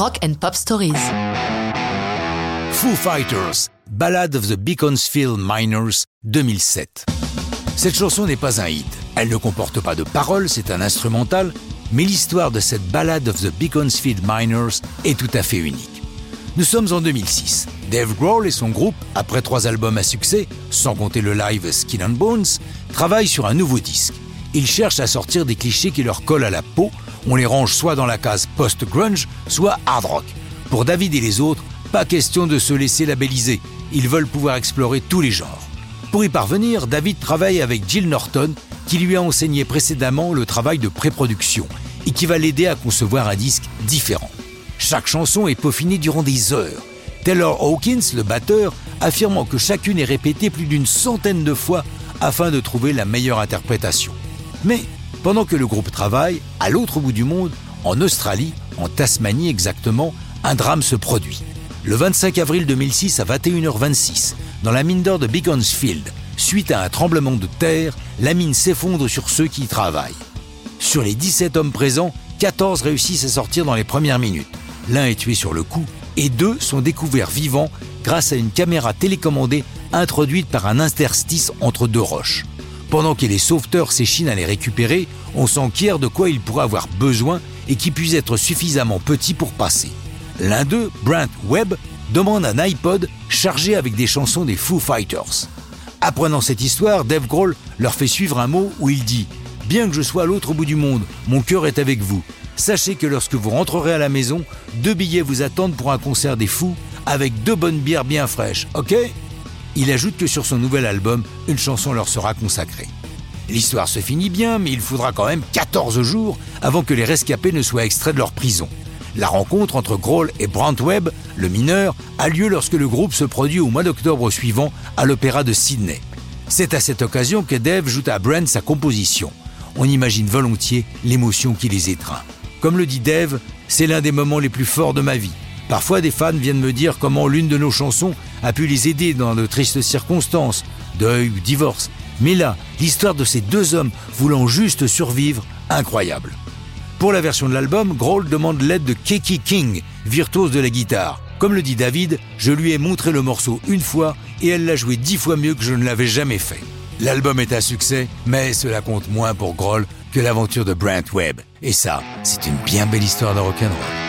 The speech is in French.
Rock and Pop Stories. Foo Fighters, Ballad of the Beaconsfield Miners, 2007. Cette chanson n'est pas un hit. Elle ne comporte pas de paroles, c'est un instrumental, mais l'histoire de cette Ballad of the Beaconsfield Miners est tout à fait unique. Nous sommes en 2006. Dave Grohl et son groupe, après trois albums à succès, sans compter le live Skin and Bones, travaillent sur un nouveau disque. Ils cherchent à sortir des clichés qui leur collent à la peau. On les range soit dans la case post-grunge, soit hard rock. Pour David et les autres, pas question de se laisser labelliser. Ils veulent pouvoir explorer tous les genres. Pour y parvenir, David travaille avec Jill Norton, qui lui a enseigné précédemment le travail de pré-production et qui va l'aider à concevoir un disque différent. Chaque chanson est peaufinée durant des heures. Taylor Hawkins, le batteur, affirmant que chacune est répétée plus d'une centaine de fois afin de trouver la meilleure interprétation. Mais pendant que le groupe travaille, à l'autre bout du monde, en Australie, en Tasmanie exactement, un drame se produit. Le 25 avril 2006 à 21h26, dans la mine d'or de Beaconsfield, suite à un tremblement de terre, la mine s'effondre sur ceux qui y travaillent. Sur les 17 hommes présents, 14 réussissent à sortir dans les premières minutes. L'un est tué sur le coup et deux sont découverts vivants grâce à une caméra télécommandée introduite par un interstice entre deux roches. Pendant que les sauveteurs s'échinent à les récupérer, on s'enquiert de quoi ils pourraient avoir besoin et qui puisse être suffisamment petit pour passer. L'un d'eux, Brent Webb, demande un iPod chargé avec des chansons des Foo Fighters. Apprenant cette histoire, Dave Grohl leur fait suivre un mot où il dit Bien que je sois à l'autre bout du monde, mon cœur est avec vous. Sachez que lorsque vous rentrerez à la maison, deux billets vous attendent pour un concert des fous avec deux bonnes bières bien fraîches, ok? Il ajoute que sur son nouvel album, une chanson leur sera consacrée. L'histoire se finit bien, mais il faudra quand même 14 jours avant que les rescapés ne soient extraits de leur prison. La rencontre entre Grohl et Brant Webb, le mineur, a lieu lorsque le groupe se produit au mois d'octobre suivant à l'Opéra de Sydney. C'est à cette occasion que Dave joue à Brent sa composition. On imagine volontiers l'émotion qui les étreint. Comme le dit Dave, c'est l'un des moments les plus forts de ma vie. Parfois, des fans viennent me dire comment l'une de nos chansons a pu les aider dans de tristes circonstances, deuil ou divorce. Mais là, l'histoire de ces deux hommes voulant juste survivre, incroyable. Pour la version de l'album, Grohl demande l'aide de Keki King, virtuose de la guitare. Comme le dit David, je lui ai montré le morceau une fois et elle l'a joué dix fois mieux que je ne l'avais jamais fait. L'album est un succès, mais cela compte moins pour Grohl que l'aventure de Brent Webb. Et ça, c'est une bien belle histoire de rock'n'roll.